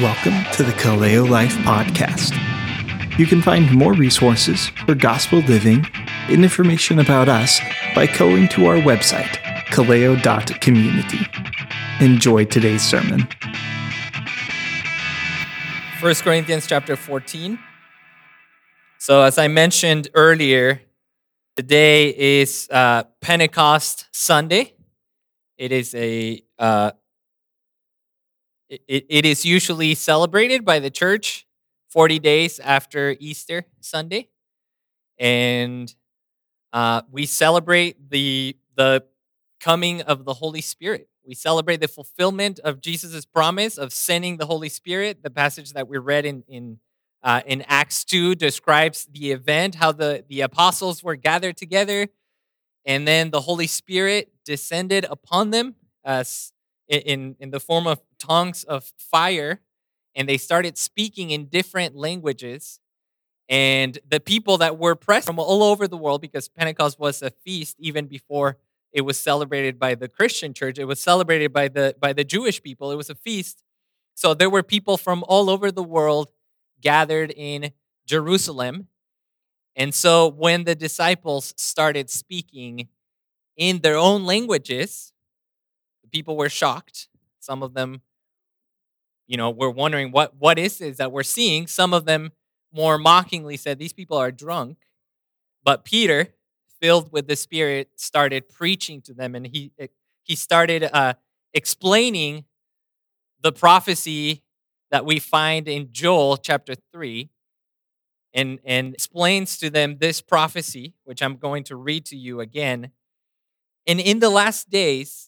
Welcome to the Kaleo Life Podcast. You can find more resources for gospel living and information about us by going to our website, kaleo.community. Enjoy today's sermon. 1 Corinthians chapter 14. So, as I mentioned earlier, today is uh, Pentecost Sunday. It is a uh, it, it is usually celebrated by the church 40 days after Easter Sunday. And uh, we celebrate the, the coming of the Holy Spirit. We celebrate the fulfillment of Jesus' promise of sending the Holy Spirit. The passage that we read in, in, uh, in Acts 2 describes the event, how the, the apostles were gathered together, and then the Holy Spirit descended upon them as in, in the form of tongues of fire, and they started speaking in different languages. And the people that were present from all over the world, because Pentecost was a feast even before it was celebrated by the Christian church, it was celebrated by the by the Jewish people. It was a feast. So there were people from all over the world gathered in Jerusalem. And so when the disciples started speaking in their own languages, people were shocked. Some of them, you know, were wondering what what is this that we're seeing. Some of them more mockingly said, "These people are drunk." But Peter, filled with the Spirit, started preaching to them, and he eh, he started uh, explaining the prophecy that we find in Joel chapter three, and and explains to them this prophecy, which I'm going to read to you again. And in the last days,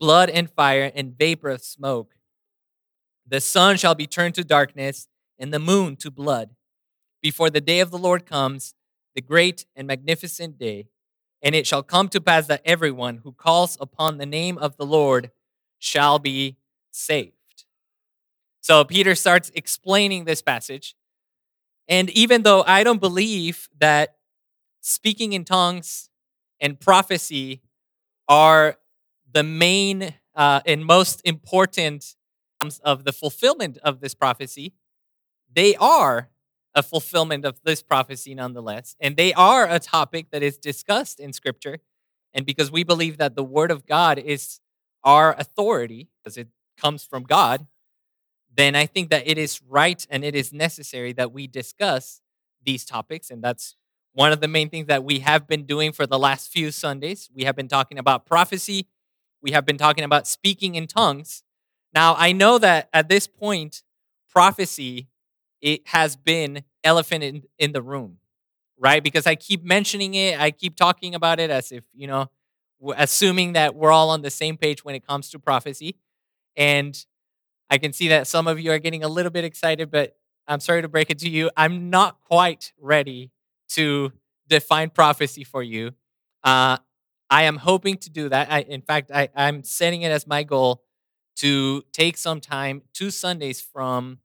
blood and fire and vapor of smoke. The sun shall be turned to darkness and the moon to blood before the day of the Lord comes, the great and magnificent day. And it shall come to pass that everyone who calls upon the name of the Lord shall be saved. So Peter starts explaining this passage. And even though I don't believe that speaking in tongues and prophecy are the main uh, and most important of the fulfillment of this prophecy, they are a fulfillment of this prophecy nonetheless. And they are a topic that is discussed in Scripture. And because we believe that the Word of God is our authority, because it comes from God, then I think that it is right and it is necessary that we discuss these topics. And that's one of the main things that we have been doing for the last few Sundays. We have been talking about prophecy we have been talking about speaking in tongues. Now, I know that at this point, prophecy it has been elephant in, in the room, right? Because I keep mentioning it, I keep talking about it as if, you know, assuming that we're all on the same page when it comes to prophecy. And I can see that some of you are getting a little bit excited, but I'm sorry to break it to you. I'm not quite ready to define prophecy for you. Uh, I am hoping to do that. I, in fact, I, I'm setting it as my goal to take some time, two Sundays from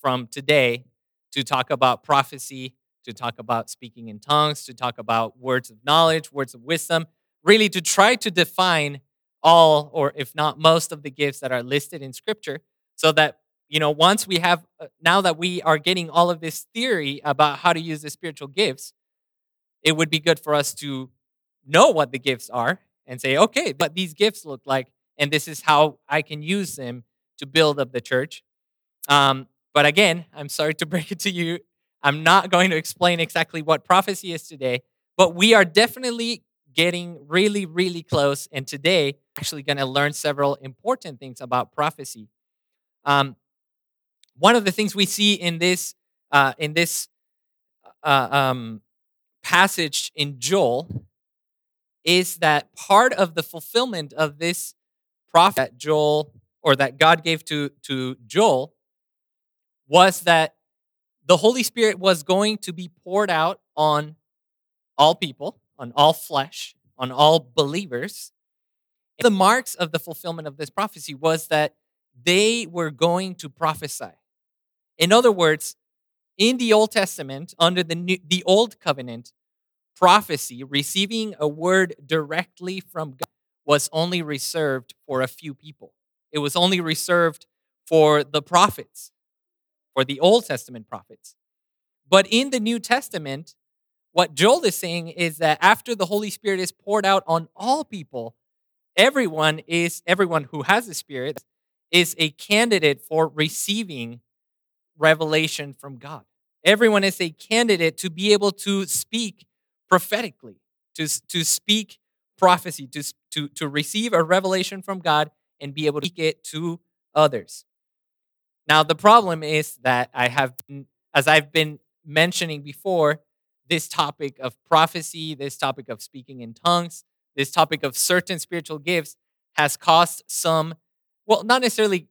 from today, to talk about prophecy, to talk about speaking in tongues, to talk about words of knowledge, words of wisdom, really to try to define all, or if not most, of the gifts that are listed in Scripture, so that you know once we have uh, now that we are getting all of this theory about how to use the spiritual gifts, it would be good for us to know what the gifts are and say, okay, but these gifts look like, and this is how I can use them to build up the church. Um, but again, I'm sorry to break it to you. I'm not going to explain exactly what prophecy is today, but we are definitely getting really, really close. And today, actually going to learn several important things about prophecy. Um, one of the things we see in this uh, in this uh, um, passage in Joel is that part of the fulfillment of this prophet Joel or that God gave to, to Joel was that the Holy Spirit was going to be poured out on all people, on all flesh, on all believers. The marks of the fulfillment of this prophecy was that they were going to prophesy. In other words, in the Old Testament, under the new, the Old Covenant, prophecy, receiving a word directly from God, was only reserved for a few people. It was only reserved for the prophets, for the Old Testament prophets. But in the New Testament, what Joel is saying is that after the Holy Spirit is poured out on all people, everyone is everyone who has the Spirit is a candidate for receiving revelation from God. Everyone is a candidate to be able to speak prophetically, to, to speak prophecy, to, to, to receive a revelation from God and be able to speak it to others. Now, the problem is that I have, been, as I've been mentioning before, this topic of prophecy, this topic of speaking in tongues, this topic of certain spiritual gifts has caused some, well, not necessarily,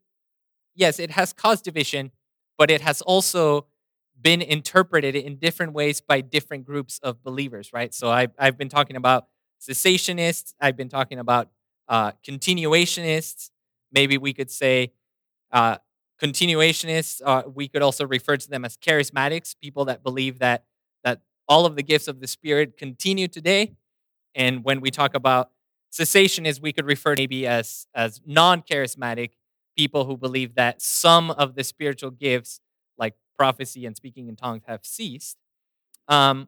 yes, it has caused division, but it has also been interpreted in different ways by different groups of believers, right? So I've, I've been talking about cessationists, I've been talking about uh, continuationists. Maybe we could say uh, continuationists. Uh, we could also refer to them as charismatics, people that believe that that all of the gifts of the Spirit continue today. And when we talk about cessationists, we could refer maybe as as non-charismatic people who believe that some of the spiritual gifts, prophecy and speaking in tongues, have ceased. Um,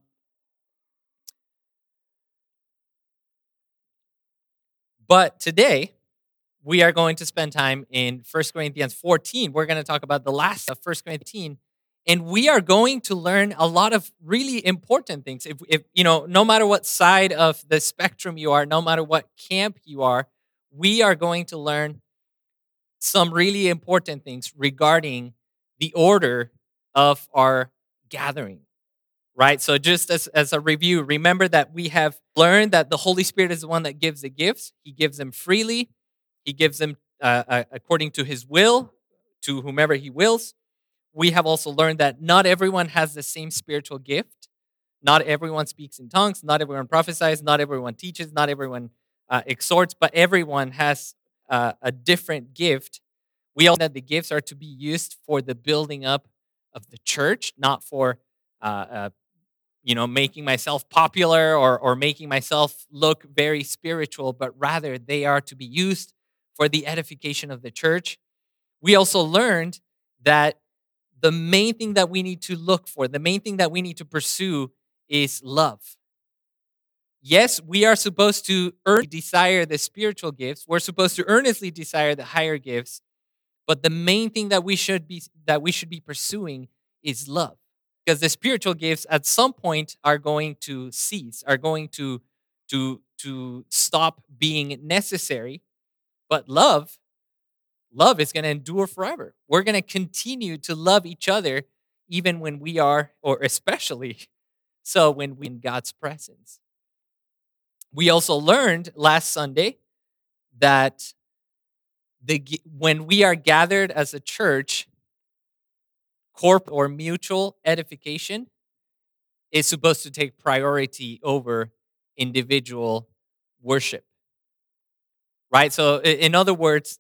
but today, we are going to spend time in 1 Corinthians 14. We're going to talk about the last of 1 Corinthians and we are going to learn a lot of really important things if, if you know no matter what side of the spectrum you are no matter what camp you are we are going to learn some really important things regarding the order of our gathering right so just as, as a review remember that we have learned that the holy spirit is the one that gives the gifts he gives them freely he gives them uh, uh, according to his will to whomever he wills we have also learned that not everyone has the same spiritual gift. Not everyone speaks in tongues. Not everyone prophesies. Not everyone teaches. Not everyone uh, exhorts, but everyone has uh, a different gift. We all know that the gifts are to be used for the building up of the church, not for uh, uh, you know making myself popular or or making myself look very spiritual, but rather they are to be used for the edification of the church. We also learned that the main thing that we need to look for, the main thing that we need to pursue is love. Yes, we are supposed to desire the spiritual gifts. We're supposed to earnestly desire the higher gifts, but the main thing that we should be that we should be pursuing is love. Because the spiritual gifts at some point are going to cease, are going to to to stop being necessary, but love love is going to endure forever. We're going to continue to love each other even when we are, or especially so when we in God's presence. We also learned last Sunday that the, when we are gathered as a church, corp or mutual edification is supposed to take priority over individual worship. Right? So, in other words,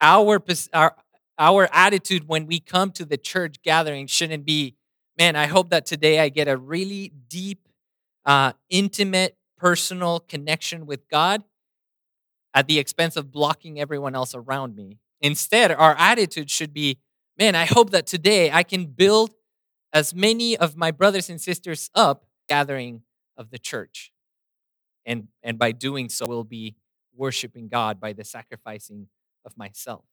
our, our, our attitude when we come to the church gathering shouldn't be, man, I hope that today I get a really deep, uh, intimate, personal connection with God at the expense of blocking everyone else around me. Instead, our attitude should be, man, I hope that today I can build as many of my brothers and sisters up gathering of the church. And, and by doing so, we'll be worshiping God by the sacrificing of myself.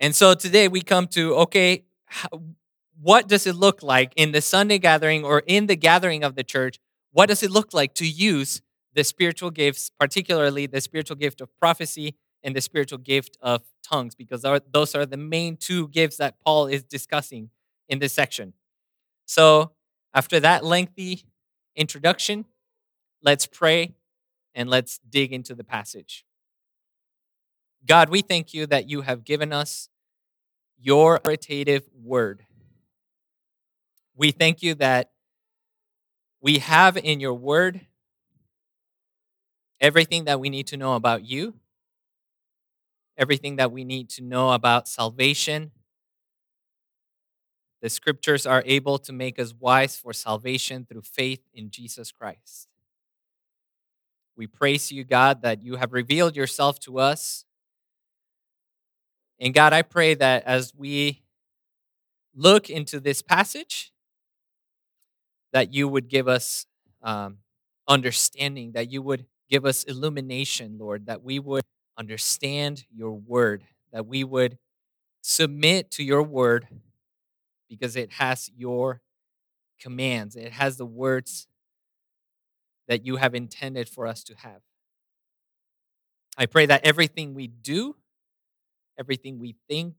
And so today we come to okay, what does it look like in the Sunday gathering or in the gathering of the church? What does it look like to use the spiritual gifts, particularly the spiritual gift of prophecy and the spiritual gift of tongues, because those are the main two gifts that Paul is discussing in this section. So, after that lengthy introduction, let's pray and let's dig into the passage. God, we thank you that you have given us your authoritative word. We thank you that we have in your word everything that we need to know about you, everything that we need to know about salvation. The scriptures are able to make us wise for salvation through faith in Jesus Christ. We praise you, God, that you have revealed yourself to us. And God, I pray that as we look into this passage, that you would give us um, understanding, that you would give us illumination, Lord, that we would understand your word, that we would submit to your word because it has your commands, it has the words that you have intended for us to have. I pray that everything we do, everything we think,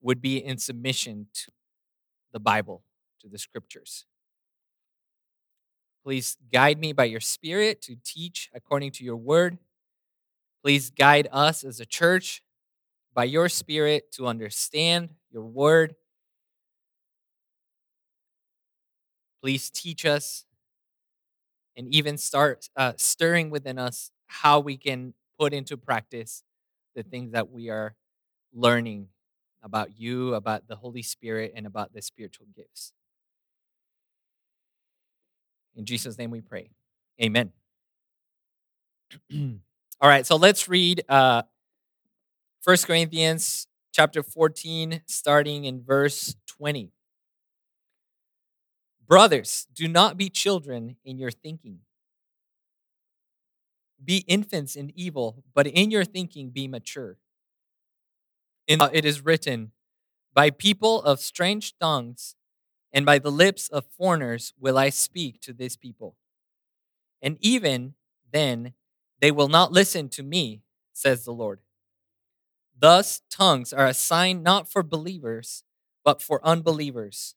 would be in submission to the Bible, to the scriptures. Please guide me by your Spirit to teach according to your word. Please guide us as a church by your Spirit to understand your word. Please teach us and even start uh, stirring within us how we can put into practice the things that we are learning about you, about the Holy Spirit, and about the spiritual gifts. In Jesus' name we pray. Amen. All right, so let's read uh, 1 Corinthians chapter 14, starting in verse 20. Brothers, do not be children in your thinking. Be infants in evil, but in your thinking be mature. In it is written, By people of strange tongues and by the lips of foreigners will I speak to this people. And even then, they will not listen to me, says the Lord. Thus, tongues are a sign not for believers, but for unbelievers.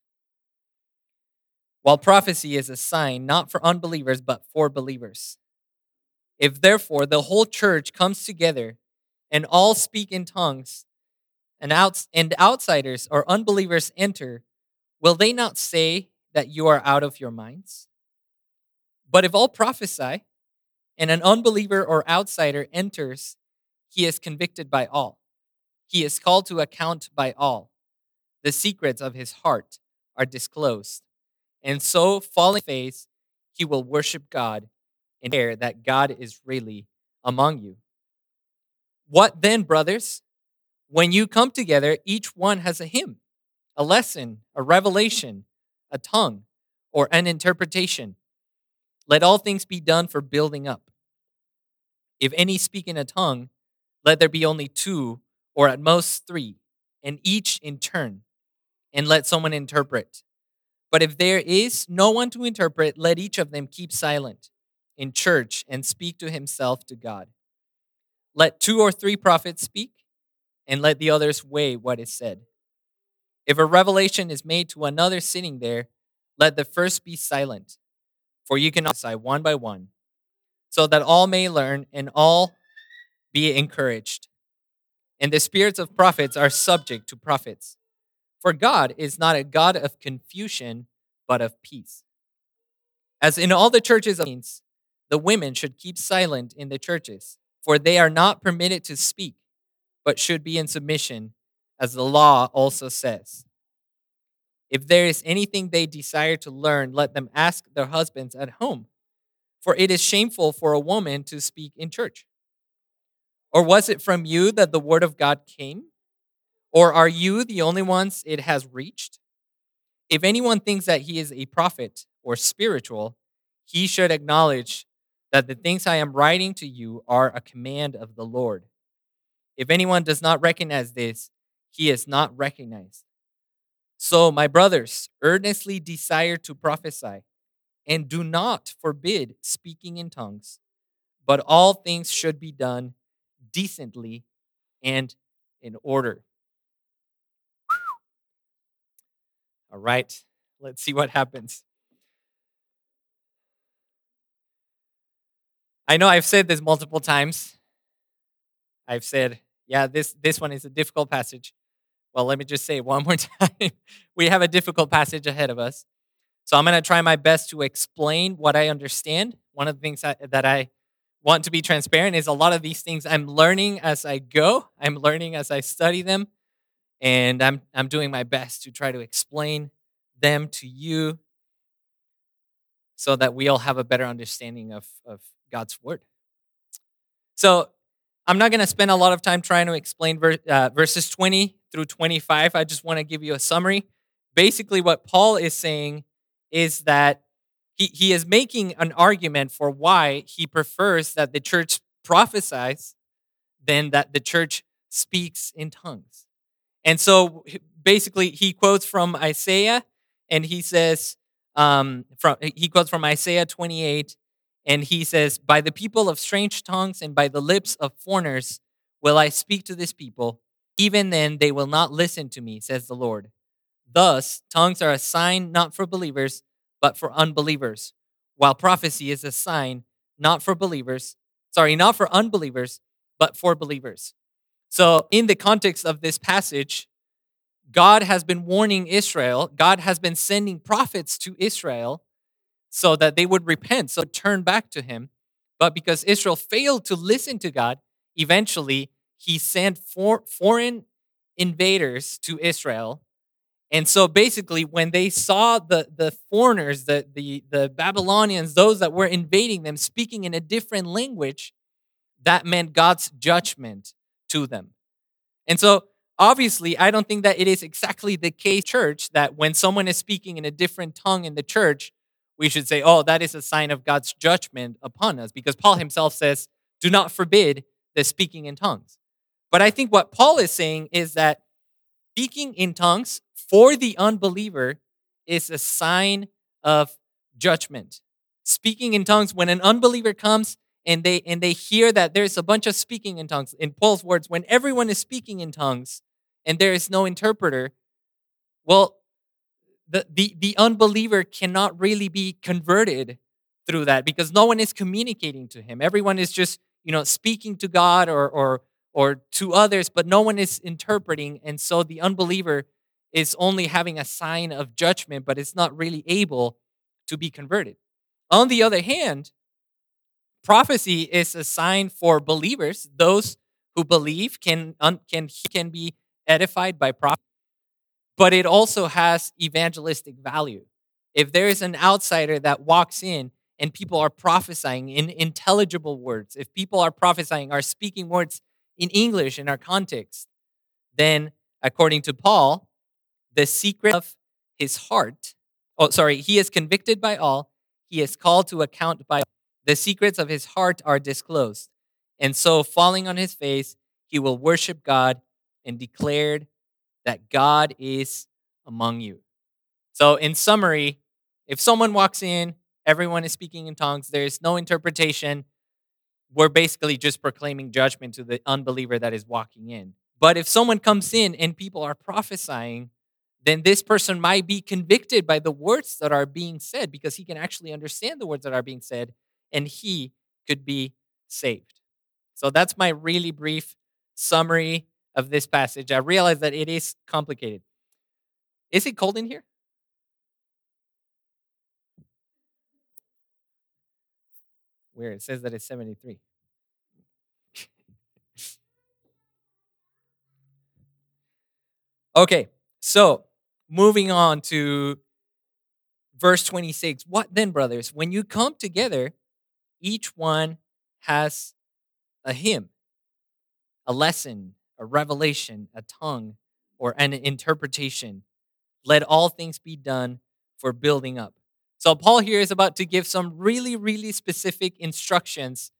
While prophecy is a sign not for unbelievers, but for believers. If therefore the whole church comes together and all speak in tongues, and, outs- and outsiders or unbelievers enter, will they not say that you are out of your minds? But if all prophesy, and an unbeliever or outsider enters, he is convicted by all. He is called to account by all. The secrets of his heart are disclosed. And so, falling face, he will worship God and declare that God is really among you. What then, brothers? When you come together, each one has a hymn, a lesson, a revelation, a tongue, or an interpretation. Let all things be done for building up. If any speak in a tongue, let there be only two, or at most three, and each in turn, and let someone interpret. But if there is no one to interpret, let each of them keep silent in church and speak to himself to God. Let two or three prophets speak, and let the others weigh what is said. If a revelation is made to another sitting there, let the first be silent, for you can prophesy one by one, so that all may learn and all be encouraged. And the spirits of prophets are subject to prophets. For God is not a God of confusion, but of peace. As in all the churches of Saints, the women should keep silent in the churches, for they are not permitted to speak, but should be in submission, as the law also says. If there is anything they desire to learn, let them ask their husbands at home, for it is shameful for a woman to speak in church. Or was it from you that the word of God came? Or are you the only ones it has reached? If anyone thinks that he is a prophet or spiritual, he should acknowledge that the things I am writing to you are a command of the Lord. If anyone does not recognize this, he is not recognized. So, my brothers, earnestly desire to prophesy, and do not forbid speaking in tongues, but all things should be done decently and in order. All right, let's see what happens. I know I've said this multiple times. I've said, Yeah, this this one is a difficult passage. Well, let me just say one more time. we have a difficult passage ahead of us. So I'm going to try my best to explain what I understand. One of the things that, that I want to be transparent is a lot of these things I'm learning as I go. I'm learning as I study them, and I'm I'm doing my best to try to explain them to you so that we all have a better understanding of, of God's word. So I'm not going to spend a lot of time trying to explain ver- uh, verses 20 through 25. I just want to give you a summary. Basically, what Paul is saying is that he, he is making an argument for why he prefers that the church prophesies than that the church speaks in tongues. And so basically, he quotes from Isaiah and he says, um, from, he quotes from Isaiah 28, and he says, By the people of strange tongues and by the lips of foreigners will I speak to this people. Even then, they will not listen to me, says the Lord. Thus, tongues are a sign not for believers, but for unbelievers, while prophecy is a sign not for believers, sorry, not for unbelievers, but for believers. So, in the context of this passage, God has been warning Israel, God has been sending prophets to Israel so that they would repent, so turn back to him. But because Israel failed to listen to God, eventually he sent for, foreign invaders to Israel. And so basically, when they saw the, the foreigners, the, the, the Babylonians, those that were invading them, speaking in a different language, that meant God's judgment to them. And so Obviously, I don't think that it is exactly the case, church, that when someone is speaking in a different tongue in the church, we should say, oh, that is a sign of God's judgment upon us, because Paul himself says, do not forbid the speaking in tongues. But I think what Paul is saying is that speaking in tongues for the unbeliever is a sign of judgment. Speaking in tongues, when an unbeliever comes and they and they hear that there's a bunch of speaking in tongues, in Paul's words, when everyone is speaking in tongues, and there is no interpreter, well, the, the, the unbeliever cannot really be converted through that because no one is communicating to him. Everyone is just, you know, speaking to God or or or to others, but no one is interpreting. And so the unbeliever is only having a sign of judgment, but it's not really able to be converted. On the other hand, prophecy is a sign for believers. Those who believe can can can be edified by prophecy, but it also has evangelistic value. If there is an outsider that walks in and people are prophesying in intelligible words, if people are prophesying, are speaking words in English in our context, then according to Paul, the secret of his heart, oh, sorry, he is convicted by all, he is called to account by all. The secrets of his heart are disclosed. And so, falling on his face, he will worship God and declared that God is among you. So, in summary, if someone walks in, everyone is speaking in tongues, there's no interpretation, we're basically just proclaiming judgment to the unbeliever that is walking in. But if someone comes in and people are prophesying, then this person might be convicted by the words that are being said because he can actually understand the words that are being said and he could be saved. So that's my really brief summary of this passage, I realize that it is complicated. Is it cold in here? Where it says that it's 73. okay, so moving on to verse 26. What then, brothers? When you come together, each one has a hymn, a lesson, a revelation, a tongue, or an interpretation. Let all things be done for building up. So, Paul here is about to give some really, really specific instructions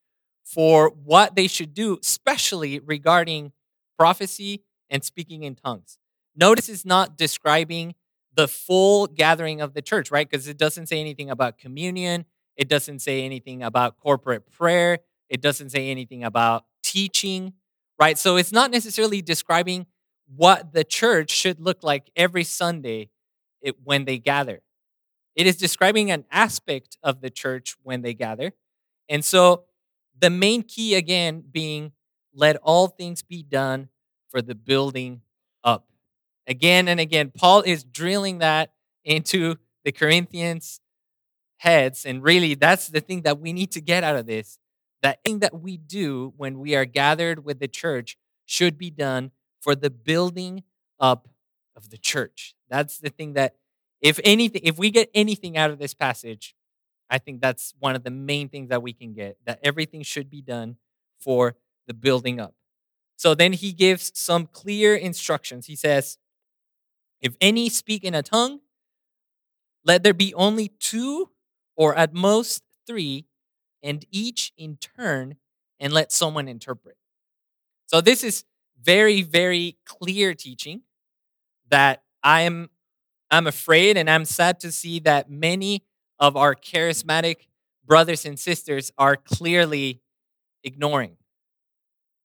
for what they should do, especially regarding prophecy and speaking in tongues. Notice it's not describing the full gathering of the church, right? Because it doesn't say anything about communion, it doesn't say anything about corporate prayer, it doesn't say anything about teaching right? So it's not necessarily describing what the church should look like every Sunday it, when they gather. It is describing an aspect of the church when they gather. And so the main key, again, being let all things be done for the building up. Again and again, Paul is drilling that into the Corinthians' heads. And really, that's the thing that we need to get out of this. That thing that we do when we are gathered with the church should be done for the building up of the church. That's the thing that, if anything, if we get anything out of this passage, I think that's one of the main things that we can get that everything should be done for the building up. So then he gives some clear instructions. He says, If any speak in a tongue, let there be only two or at most three, and each in turn, and let someone interpret. So this is very, very clear teaching that I'm I'm afraid and I'm sad to see that many of our charismatic brothers and sisters are clearly ignoring.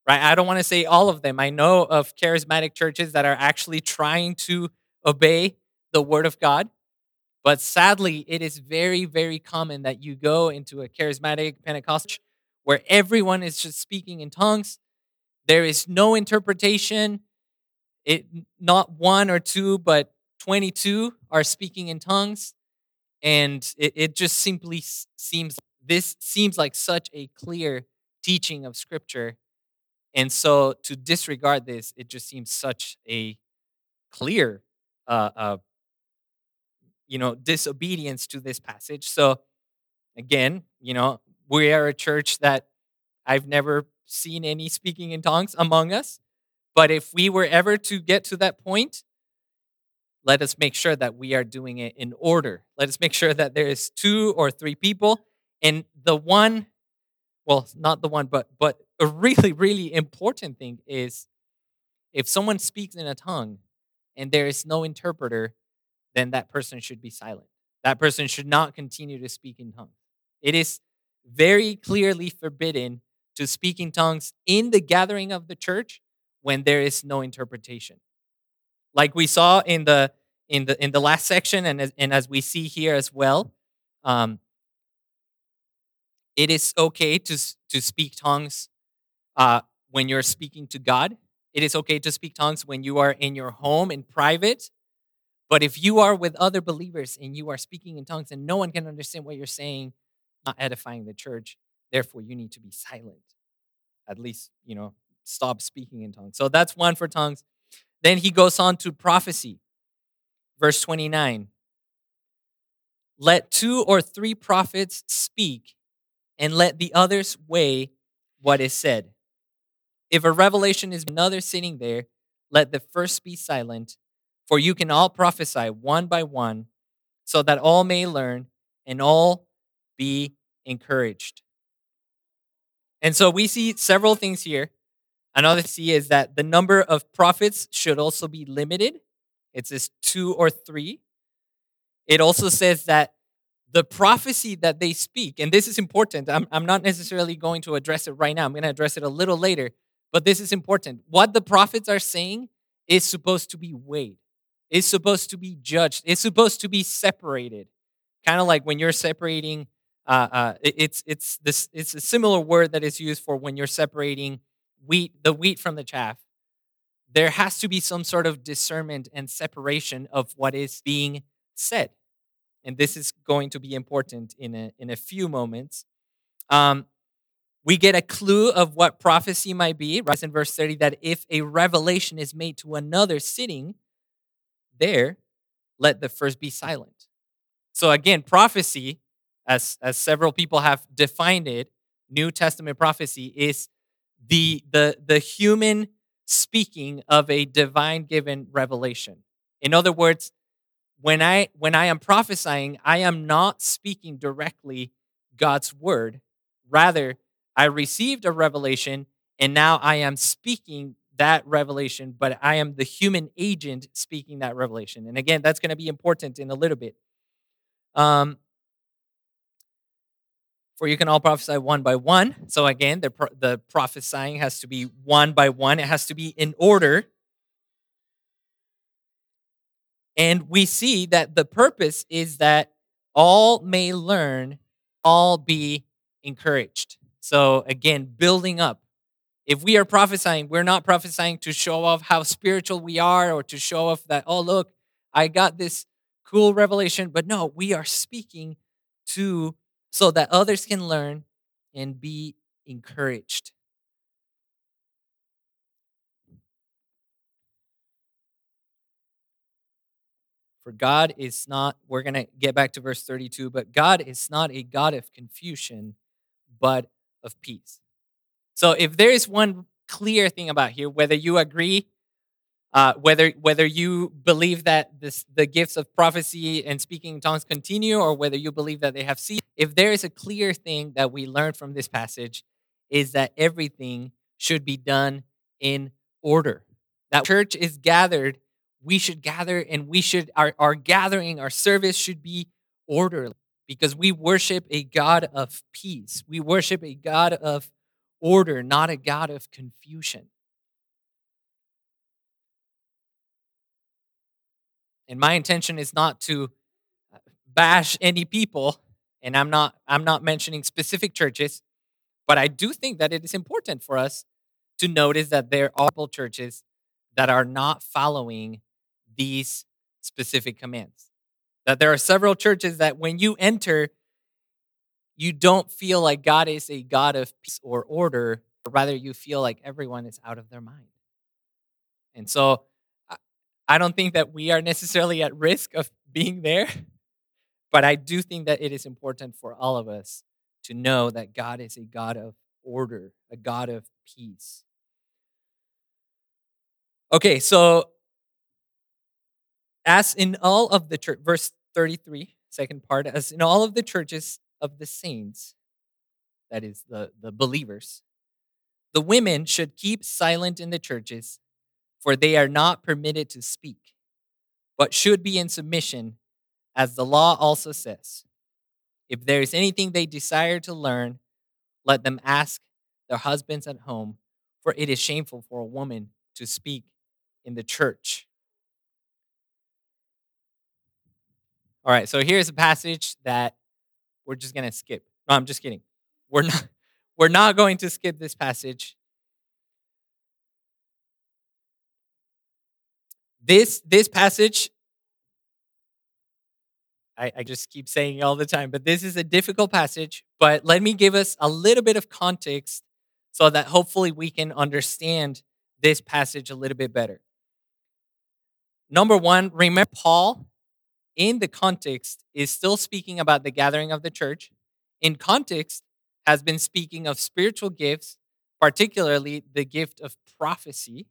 Right? I don't want to say all of them. I know of charismatic churches that are actually trying to obey the word of God. But sadly, it is very, very common that you go into a charismatic Pentecostal where everyone is just speaking in tongues. There is no interpretation. It not one or two, but 22 are speaking in tongues. And it, it just simply seems this seems like such a clear teaching of scripture. And so to disregard this, it just seems such a clear uh, uh, you know disobedience to this passage so again you know we are a church that i've never seen any speaking in tongues among us but if we were ever to get to that point let us make sure that we are doing it in order. Let us make sure that there is two or three people. And the one, well, not the one, but but a really, really important thing is if someone speaks in a tongue and there is no interpreter, then that person should be silent. That person should not continue to speak in tongues. It is very clearly forbidden to speak in tongues in the gathering of the church when there is no interpretation like we saw in the in the in the last section and as, and as we see here as well um, it is okay to to speak tongues uh, when you're speaking to god it is okay to speak tongues when you are in your home in private but if you are with other believers and you are speaking in tongues and no one can understand what you're saying not edifying the church therefore you need to be silent at least you know stop speaking in tongues so that's one for tongues then he goes on to prophecy. Verse 29 Let two or three prophets speak, and let the others weigh what is said. If a revelation is another sitting there, let the first be silent, for you can all prophesy one by one, so that all may learn and all be encouraged. And so we see several things here Another C is that the number of prophets should also be limited. It says two or three. It also says that the prophecy that they speak, and this is important. I'm, I'm not necessarily going to address it right now. I'm going to address it a little later, but this is important. What the prophets are saying is supposed to be weighed, is supposed to be judged, it's supposed to be separated. Kind of like when you're separating, uh, uh, it's, it's, this, it's a similar word that is used for when you're separating wheat, the wheat from the chaff, there has to be some sort of discernment and separation of what is being said. And this is going to be important in a, in a few moments. Um, we get a clue of what prophecy might be, right? In verse 30, that if a revelation is made to another sitting there, let the first be silent. So again, prophecy, as, as several people have defined it, New Testament prophecy is the the the human speaking of a divine given revelation. In other words, when I when I am prophesying, I am not speaking directly God's word. Rather, I received a revelation and now I am speaking that revelation, but I am the human agent speaking that revelation. And again, that's going to be important in a little bit. Um, for you can all prophesy one by one. So again, the, the prophesying has to be one by one, it has to be in order. And we see that the purpose is that all may learn, all be encouraged. So again, building up. If we are prophesying, we're not prophesying to show off how spiritual we are or to show off that, oh, look, I got this cool revelation. But no, we are speaking to so that others can learn and be encouraged. For God is not, we're going to get back to verse 32, but God is not a God of confusion, but of peace. So if there is one clear thing about here, whether you agree, uh, whether whether you believe that this, the gifts of prophecy and speaking in tongues continue, or whether you believe that they have ceased, if there is a clear thing that we learn from this passage, is that everything should be done in order. That church is gathered, we should gather, and we should our, our gathering, our service should be orderly because we worship a God of peace. We worship a God of order, not a God of confusion. And my intention is not to uh, bash any people, and I'm not I'm not mentioning specific churches, but I do think that it is important for us to notice that there are churches that are not following these specific commands. That there are several churches that when you enter, you don't feel like God is a God of peace or order, but rather you feel like everyone is out of their mind. And so I don't think that we are necessarily at risk of being there, but I do think that it is important for all of us to know that God is a God of order, a God of peace. Okay, so as in all of the church, verse 33, second part, as in all of the churches of the saints, that is the, the believers, the women should keep silent in the churches, for they are not permitted to speak, but should be in submission, as the law also says. If there is anything they desire to learn, let them ask their husbands at home, for it is shameful for a woman to speak in the church. All right, so here's a passage that we're just going to skip. No, I'm just kidding. We're not we're not going to skip this passage. This this passage I, I just keep saying all the time, but this is a difficult passage. But let me give us a little bit of context so that hopefully we can understand this passage a little bit better. Number one, remember Paul in the context is still speaking about the gathering of the church. In context, has been speaking of spiritual gifts, particularly the gift of prophecy.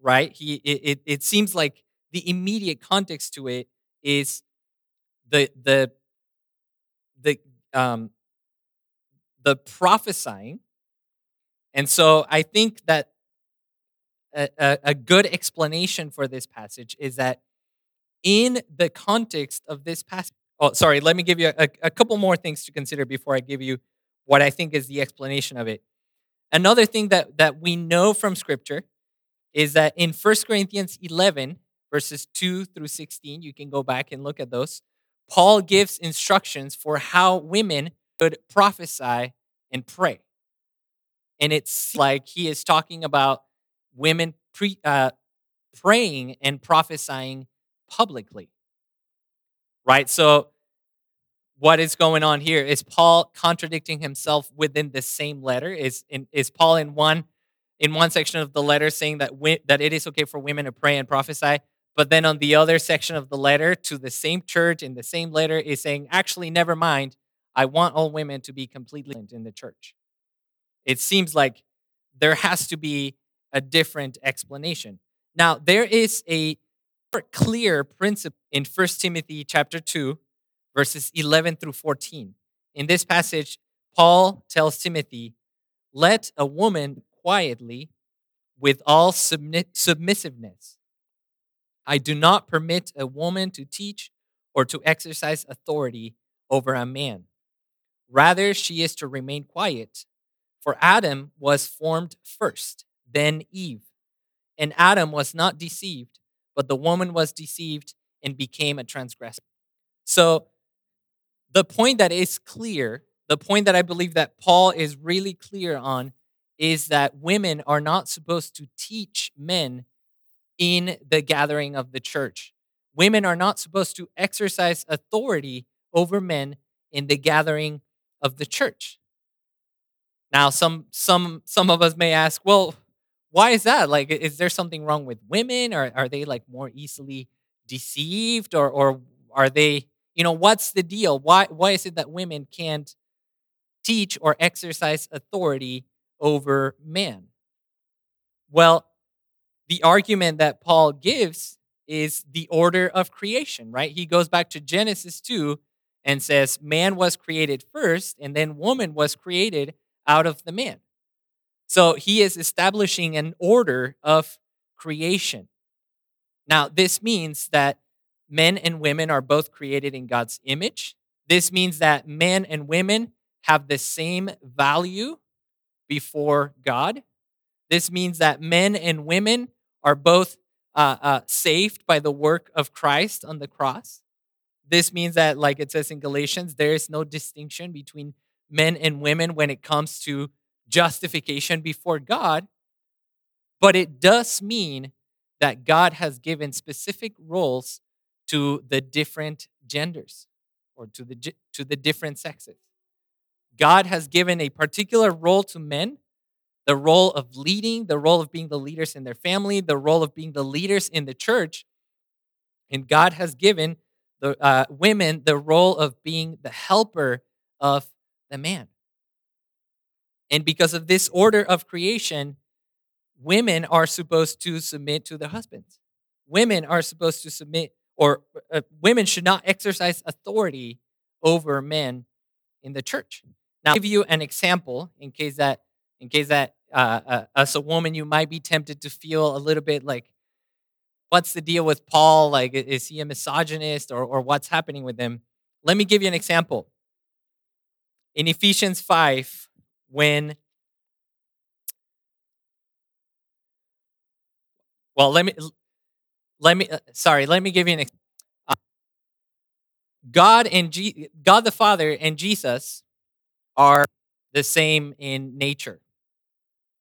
Right? He it, it, seems like the immediate context to it is the the the um the prophesying. And so I think that a, a good explanation for this passage is that in the context of this passage. Oh, sorry, let me give you a, a couple more things to consider before I give you what I think is the explanation of it. Another thing that, that we know from scripture is that in 1 Corinthians 11, verses 2 through 16, you can go back and look at those. Paul gives instructions for how women could prophesy and pray. And it's like he is talking about women pre, uh, praying and prophesying publicly. Right? So, what is going on here? Is Paul contradicting himself within the same letter? Is in, is Paul in one in one section of the letter saying that we, that it is okay for women to pray and prophesy, but then on the other section of the letter to the same church in the same letter is saying, actually, never mind. I want all women to be completely in the church. It seems like there has to be a different explanation. Now, there is a clear principle in 1 Timothy chapter 2, verses 11 through 14. In this passage, Paul tells Timothy, Let a woman quietly with all submissiveness. I do not permit a woman to teach or to exercise authority over a man. Rather, she is to remain quiet. For Adam was formed first, then Eve. And Adam was not deceived but the woman was deceived and became a transgressor. So, the point that is clear, the point that I believe that Paul is really clear on, is that women are not supposed to teach men in the gathering of the church. Women are not supposed to exercise authority over men in the gathering of the church. Now, some some some of us may ask, well, why is that? Like, is there something wrong with women, or are they like more easily deceived, or or are they, you know, what's the deal? Why why is it that women can't teach or exercise authority over men? Well, the argument that Paul gives is the order of creation, right? He goes back to Genesis 2 and says, Man was created first, and then woman was created out of the man. So he is establishing an order of creation. Now, this means that men and women are both created in God's image. This means that men and women have the same value before God. This means that men and women are both uh, uh, saved by the work of Christ on the cross. This means that, like it says in Galatians, there is no distinction between men and women when it comes to justification before God. But it does mean that God has given specific roles to the different genders or to the, to the different sexes. God has given a particular role to men the role of leading, the role of being the leaders in their family, the role of being the leaders in the church. And God has given the uh, women the role of being the helper of the man. And because of this order of creation, women are supposed to submit to their husbands. Women are supposed to submit, or uh, women should not exercise authority over men in the church. Now, I'll give you an example in case that in case that uh, uh, as a woman you might be tempted to feel a little bit like what's the deal with paul like is he a misogynist or, or what's happening with him let me give you an example in ephesians 5 when well let me let me uh, sorry let me give you an uh, god and G, god the father and jesus are the same in nature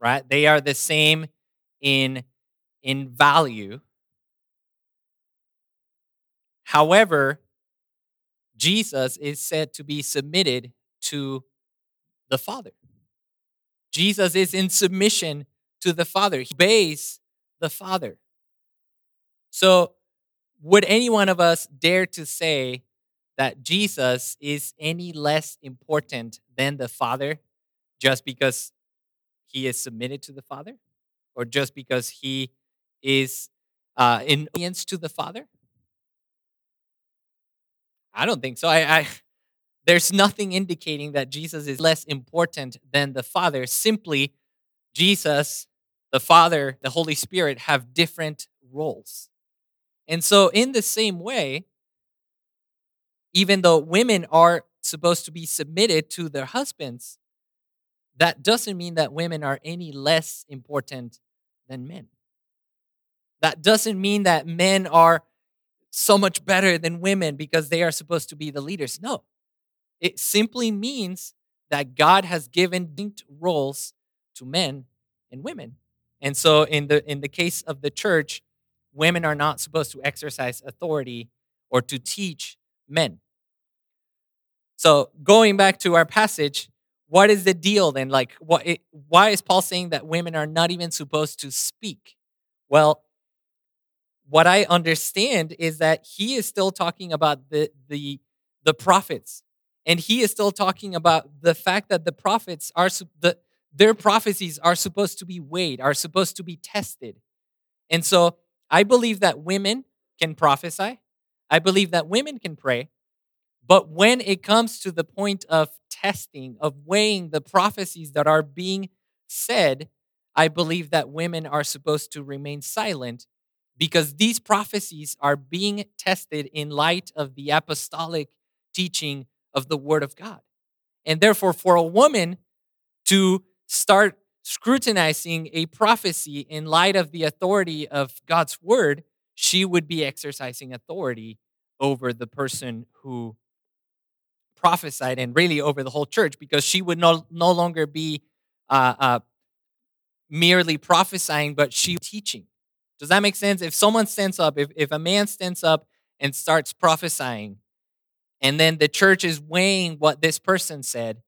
right? They are the same in in value. However, Jesus is said to be submitted to the Father. Jesus is in submission to the Father. He obeys the Father. So, would any one of us dare to say that Jesus is any less important than the Father just because he is submitted to the Father, or just because he is uh, in obedience to the Father? I don't think so. I, I there's nothing indicating that Jesus is less important than the Father. Simply, Jesus, the Father, the Holy Spirit have different roles. And so, in the same way, even though women are supposed to be submitted to their husbands, that doesn't mean that women are any less important than men. That doesn't mean that men are so much better than women because they are supposed to be the leaders. No. It simply means that God has given distinct roles to men and women. And so in the in the case of the church, women are not supposed to exercise authority or to teach men. So going back to our passage, what is the deal then? Like, what? It, why is Paul saying that women are not even supposed to speak? Well, what I understand is that he is still talking about the the the prophets, and he is still talking about the fact that the prophets are the their prophecies are supposed to be weighed, are supposed to be tested, and so I believe that women can prophesy. I believe that women can pray. But when it comes to the point of testing, of weighing the prophecies that are being said, I believe that women are supposed to remain silent because these prophecies are being tested in light of the apostolic teaching of the Word of God. And therefore, for a woman to start scrutinizing a prophecy in light of the authority of God's Word, she would be exercising authority over the person who prophesied and really over the whole church because she would no, no longer be uh, uh, merely prophesying, but she teaching. Does that make sense? If someone stands up, if, if a man stands up and starts prophesying, and then the church is weighing what this person said,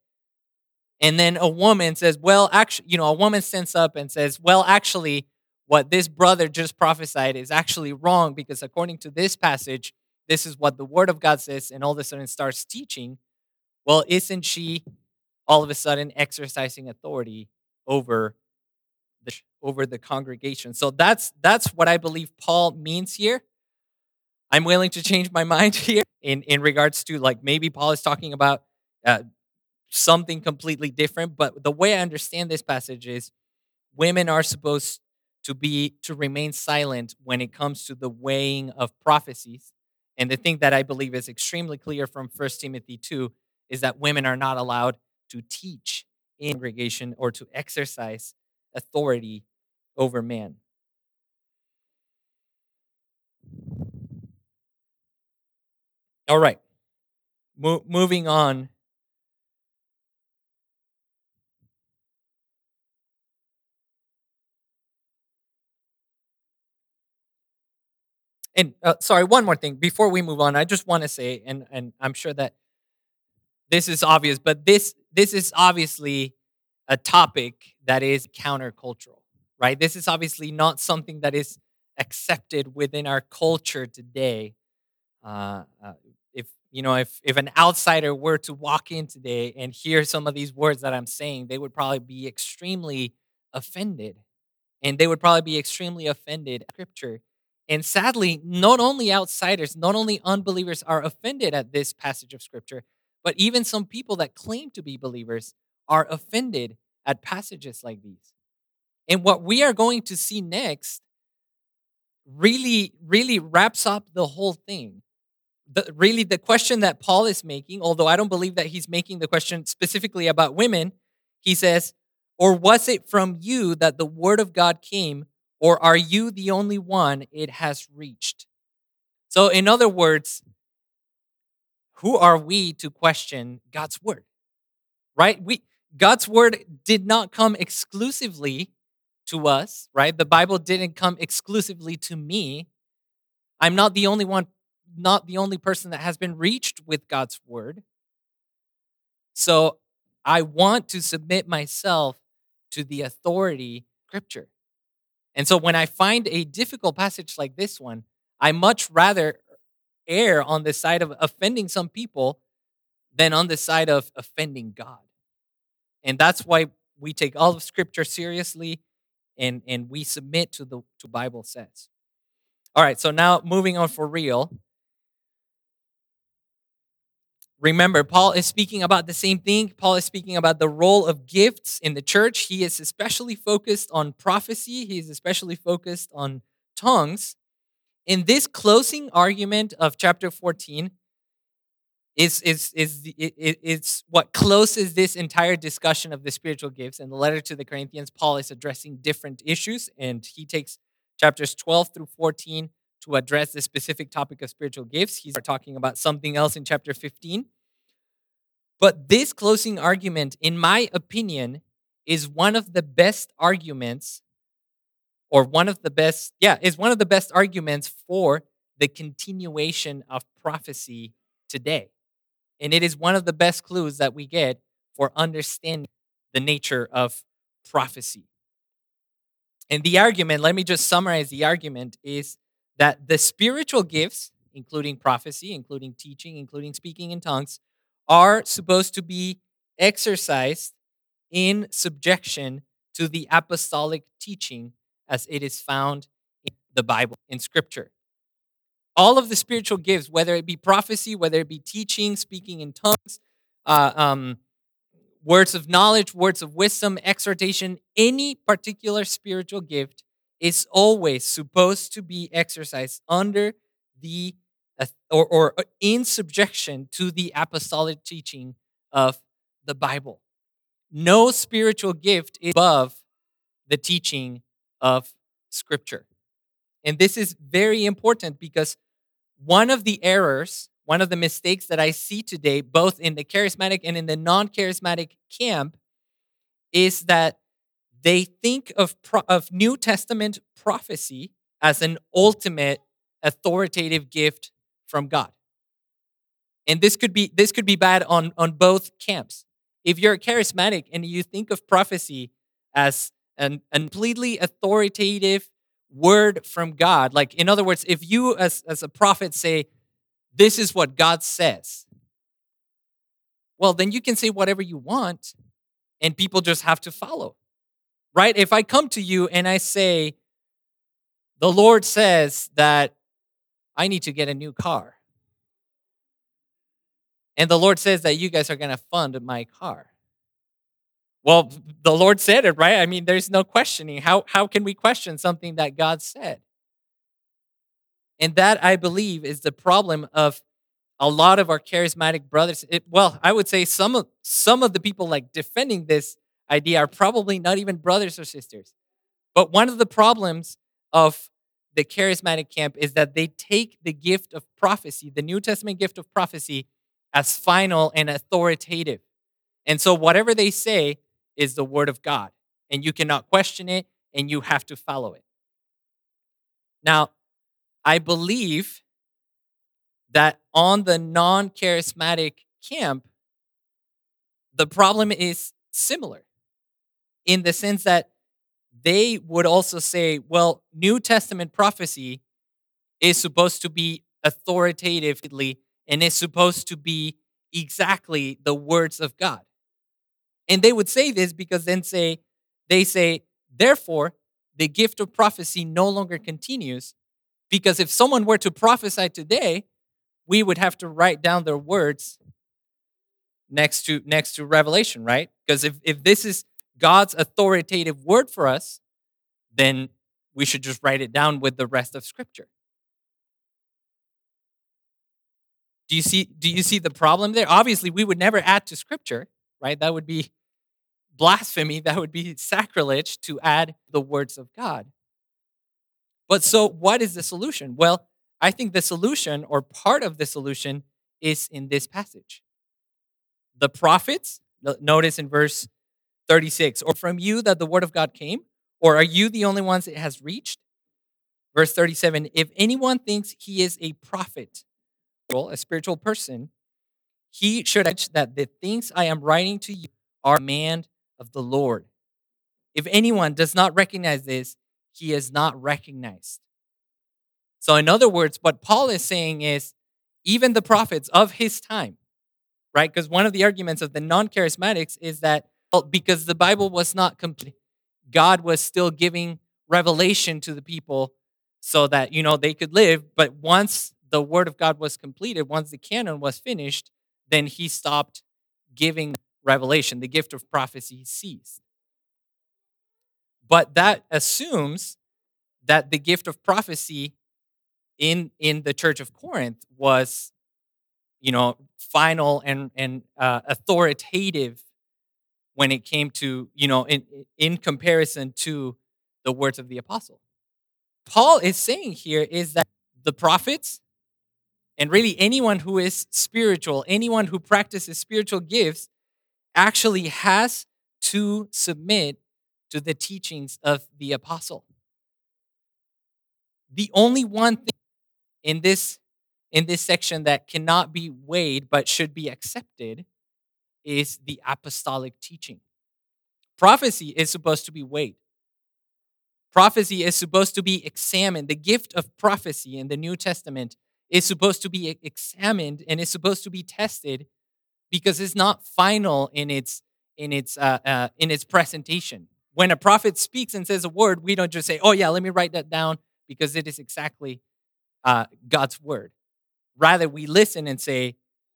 and then a woman says, Well, actually, you know, a woman stands up and says, Well, actually, what this brother just prophesied is actually wrong because according to this passage, this is what the word of God says, and all of a sudden starts teaching. Well, isn't she all of a sudden exercising authority over the over the congregation? So that's that's what I believe Paul means here. I'm willing to change my mind here in in regards to like maybe Paul is talking about uh, something completely different, but the way I understand this passage is women are supposed to be to remain silent when it comes to the weighing of prophecies. And the thing that I believe is extremely clear from 1 Timothy 2 is that women are not allowed to teach in congregation or to exercise authority over man. All right. Mo- moving on And uh, sorry, one more thing before we move on, I just want to say, and and I'm sure that this is obvious, but this this is obviously a topic that is countercultural, right? This is obviously not something that is accepted within our culture today. Uh, uh, if you know, if if an outsider were to walk in today and hear some of these words that I'm saying, they would probably be extremely offended, and they would probably be extremely offended. at Scripture and sadly, not only outsiders, not only unbelievers are offended at this passage of scripture, but even some people that claim to be believers are offended at passages like these. And what we are going to see next really, really wraps up the whole thing. The, really, the question that Paul is making, although I don't believe that he's making the question specifically about women, he says, Or was it from you that the word of God came or are you the only one it has reached? So, in other words, who are we to question God's word? Right? We God's word did not come exclusively to us, right? The Bible didn't come exclusively to me. I'm not the only one, not the only person that has been reached with God's word. So I want to submit myself to the authority scripture. And so when I find a difficult passage like this one, I much rather err on the side of offending some people than on the side of offending God. And that's why we take all of scripture seriously and, and we submit to the to Bible says. All right, so now moving on for real. Remember, Paul is speaking about the same thing. Paul is speaking about the role of gifts in the church. He is especially focused on prophecy, he is especially focused on tongues. In this closing argument of chapter 14, is, is, is, it's what closes this entire discussion of the spiritual gifts. In the letter to the Corinthians, Paul is addressing different issues, and he takes chapters 12 through 14 to address the specific topic of spiritual gifts. He's talking about something else in chapter 15. But this closing argument, in my opinion, is one of the best arguments, or one of the best, yeah, is one of the best arguments for the continuation of prophecy today. And it is one of the best clues that we get for understanding the nature of prophecy. And the argument, let me just summarize the argument, is that the spiritual gifts, including prophecy, including teaching, including speaking in tongues, are supposed to be exercised in subjection to the apostolic teaching as it is found in the Bible, in Scripture. All of the spiritual gifts, whether it be prophecy, whether it be teaching, speaking in tongues, uh, um, words of knowledge, words of wisdom, exhortation, any particular spiritual gift is always supposed to be exercised under the or, or uh, in subjection to the apostolic teaching of the Bible. No spiritual gift is above the teaching of Scripture. And this is very important because one of the errors, one of the mistakes that I see today, both in the charismatic and in the non charismatic camp, is that they think of, pro- of New Testament prophecy as an ultimate authoritative gift from God. And this could be this could be bad on, on both camps. If you're charismatic and you think of prophecy as an, a completely authoritative word from God, like in other words, if you as, as a prophet say, This is what God says, well, then you can say whatever you want and people just have to follow. Right? If I come to you and I say, the Lord says that I need to get a new car. And the Lord says that you guys are going to fund my car. Well, the Lord said it, right? I mean, there's no questioning. How, how can we question something that God said? And that, I believe, is the problem of a lot of our charismatic brothers. It, well, I would say some of some of the people like defending this idea are probably not even brothers or sisters. But one of the problems of the charismatic camp is that they take the gift of prophecy, the New Testament gift of prophecy, as final and authoritative. And so whatever they say is the word of God, and you cannot question it, and you have to follow it. Now, I believe that on the non charismatic camp, the problem is similar in the sense that they would also say, well, New Testament prophecy is supposed to be authoritatively and is supposed to be exactly the words of God. And they would say this because then say, they say, therefore, the gift of prophecy no longer continues because if someone were to prophesy today, we would have to write down their words next to next to revelation right because if, if this is god's authoritative word for us then we should just write it down with the rest of scripture. Do you see do you see the problem there? Obviously we would never add to scripture right? That would be blasphemy. That would be sacrilege to add the words of god. But so what is the solution? Well I think the solution, or part of the solution, is in this passage. The prophets, notice in verse 36, or from you that the word of God came, or are you the only ones it has reached? Verse 37 If anyone thinks he is a prophet, well, a spiritual person, he should acknowledge that the things I am writing to you are command of the Lord. If anyone does not recognize this, he is not recognized. So, in other words, what Paul is saying is even the prophets of his time, right? Because one of the arguments of the non charismatics is that because the Bible was not complete, God was still giving revelation to the people so that, you know, they could live. But once the word of God was completed, once the canon was finished, then he stopped giving revelation. The gift of prophecy ceased. But that assumes that the gift of prophecy in in the church of Corinth was, you know, final and and uh, authoritative when it came to you know in in comparison to the words of the apostle. Paul is saying here is that the prophets and really anyone who is spiritual, anyone who practices spiritual gifts, actually has to submit to the teachings of the apostle. The only one thing in this in this section that cannot be weighed but should be accepted is the apostolic teaching. Prophecy is supposed to be weighed. Prophecy is supposed to be examined. The gift of prophecy in the New Testament is supposed to be examined and is supposed to be tested because it's not final in its in its uh, uh, in its presentation. When a prophet speaks and says a word, we don't just say, "Oh yeah, let me write that down," because it is exactly uh, God's word. Rather, we listen and say,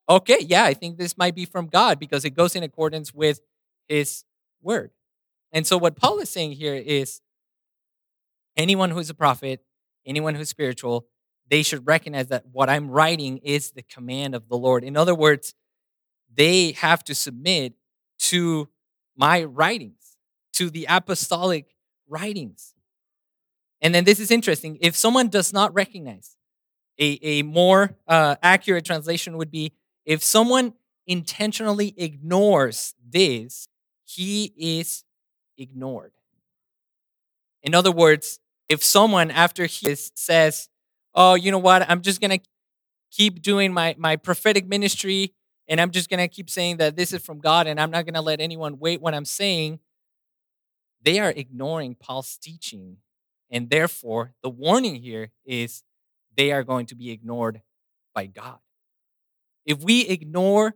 okay, yeah, I think this might be from God because it goes in accordance with his word. And so, what Paul is saying here is anyone who's a prophet, anyone who's spiritual, they should recognize that what I'm writing is the command of the Lord. In other words, they have to submit to my writings, to the apostolic writings. And then this is interesting. If someone does not recognize a, a more uh, accurate translation would be if someone intentionally ignores this, he is ignored. In other words, if someone after he says, "Oh, you know what? I'm just going to keep doing my my prophetic ministry and I'm just going to keep saying that this is from God and I'm not going to let anyone wait what I'm saying," they are ignoring Paul's teaching. And therefore, the warning here is they are going to be ignored by God. If we ignore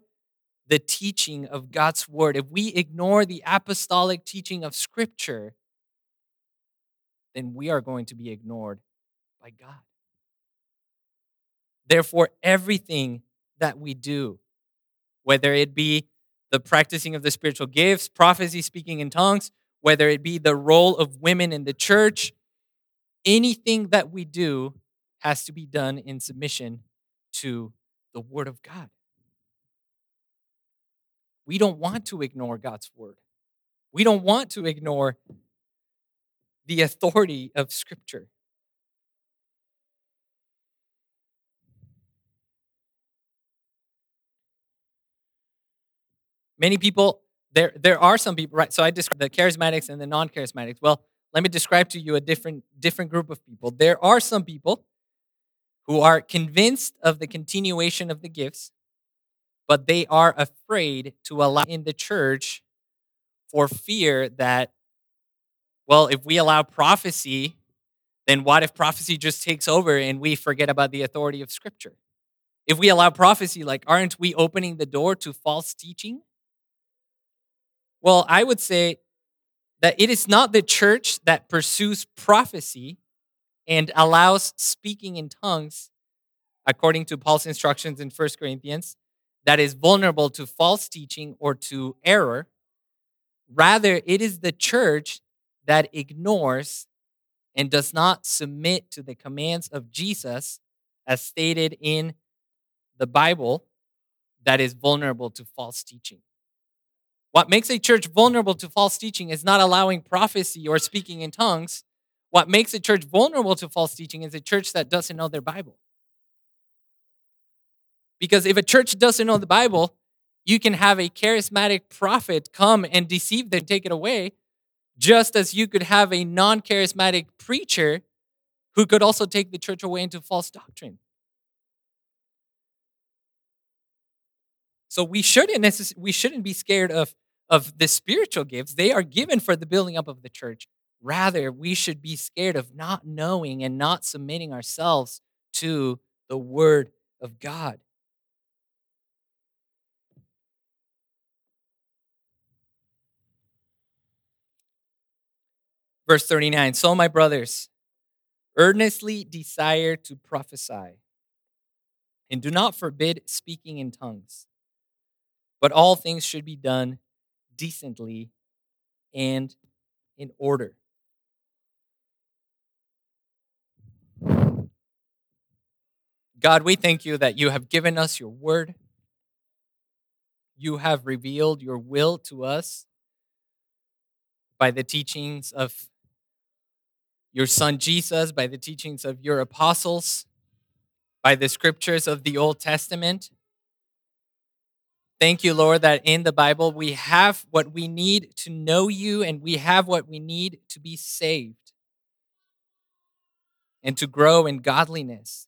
the teaching of God's word, if we ignore the apostolic teaching of Scripture, then we are going to be ignored by God. Therefore, everything that we do, whether it be the practicing of the spiritual gifts, prophecy, speaking in tongues, whether it be the role of women in the church, anything that we do has to be done in submission to the Word of God. We don't want to ignore God's Word. We don't want to ignore the authority of Scripture. Many people, there, there are some people, right? So I described the charismatics and the non charismatics. Well, let me describe to you a different, different group of people. There are some people who are convinced of the continuation of the gifts, but they are afraid to allow in the church for fear that, well, if we allow prophecy, then what if prophecy just takes over and we forget about the authority of Scripture? If we allow prophecy, like, aren't we opening the door to false teaching? Well, I would say that it is not the church that pursues prophecy and allows speaking in tongues, according to Paul's instructions in 1 Corinthians, that is vulnerable to false teaching or to error. Rather, it is the church that ignores and does not submit to the commands of Jesus as stated in the Bible that is vulnerable to false teaching. What makes a church vulnerable to false teaching is not allowing prophecy or speaking in tongues. What makes a church vulnerable to false teaching is a church that doesn't know their Bible. Because if a church doesn't know the Bible, you can have a charismatic prophet come and deceive them, take it away, just as you could have a non charismatic preacher who could also take the church away into false doctrine. So we shouldn't necess- we shouldn't be scared of of the spiritual gifts. They are given for the building up of the church. Rather, we should be scared of not knowing and not submitting ourselves to the word of God. Verse 39 So, my brothers, earnestly desire to prophesy, and do not forbid speaking in tongues, but all things should be done decently and in order. God, we thank you that you have given us your word. You have revealed your will to us by the teachings of your son Jesus, by the teachings of your apostles, by the scriptures of the Old Testament. Thank you, Lord, that in the Bible we have what we need to know you and we have what we need to be saved and to grow in godliness.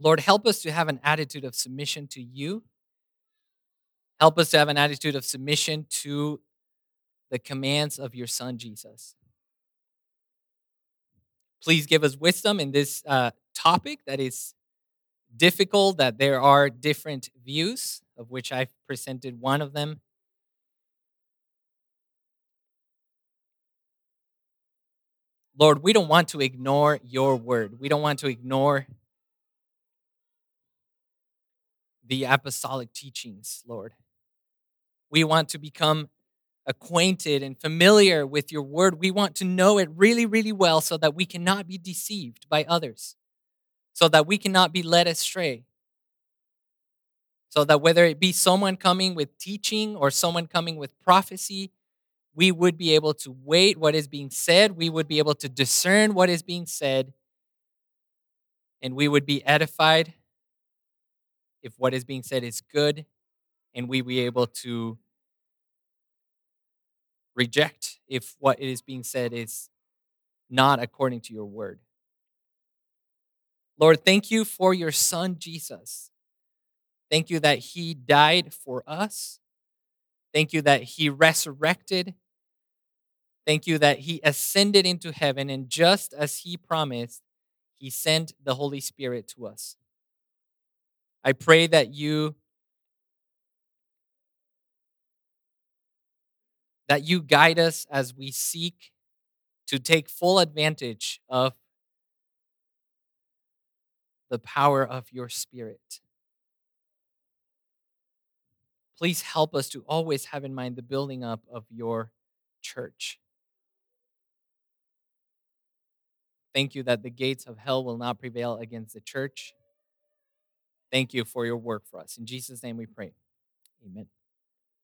Lord, help us to have an attitude of submission to you. Help us to have an attitude of submission to the commands of your Son, Jesus. Please give us wisdom in this uh, topic that is difficult, that there are different views, of which I've presented one of them. Lord, we don't want to ignore your word. We don't want to ignore the apostolic teachings, Lord. We want to become acquainted and familiar with your word. We want to know it really, really well so that we cannot be deceived by others, so that we cannot be led astray. So that whether it be someone coming with teaching or someone coming with prophecy, we would be able to wait what is being said, we would be able to discern what is being said, and we would be edified if what is being said is good, and we be able to reject if what is being said is not according to your word. Lord, thank you for your son, Jesus. Thank you that he died for us. Thank you that he resurrected. Thank you that he ascended into heaven. And just as he promised, he sent the Holy Spirit to us. I pray that you that you guide us as we seek to take full advantage of the power of your spirit. Please help us to always have in mind the building up of your church. Thank you that the gates of hell will not prevail against the church. Thank you for your work for us. In Jesus' name we pray. Amen.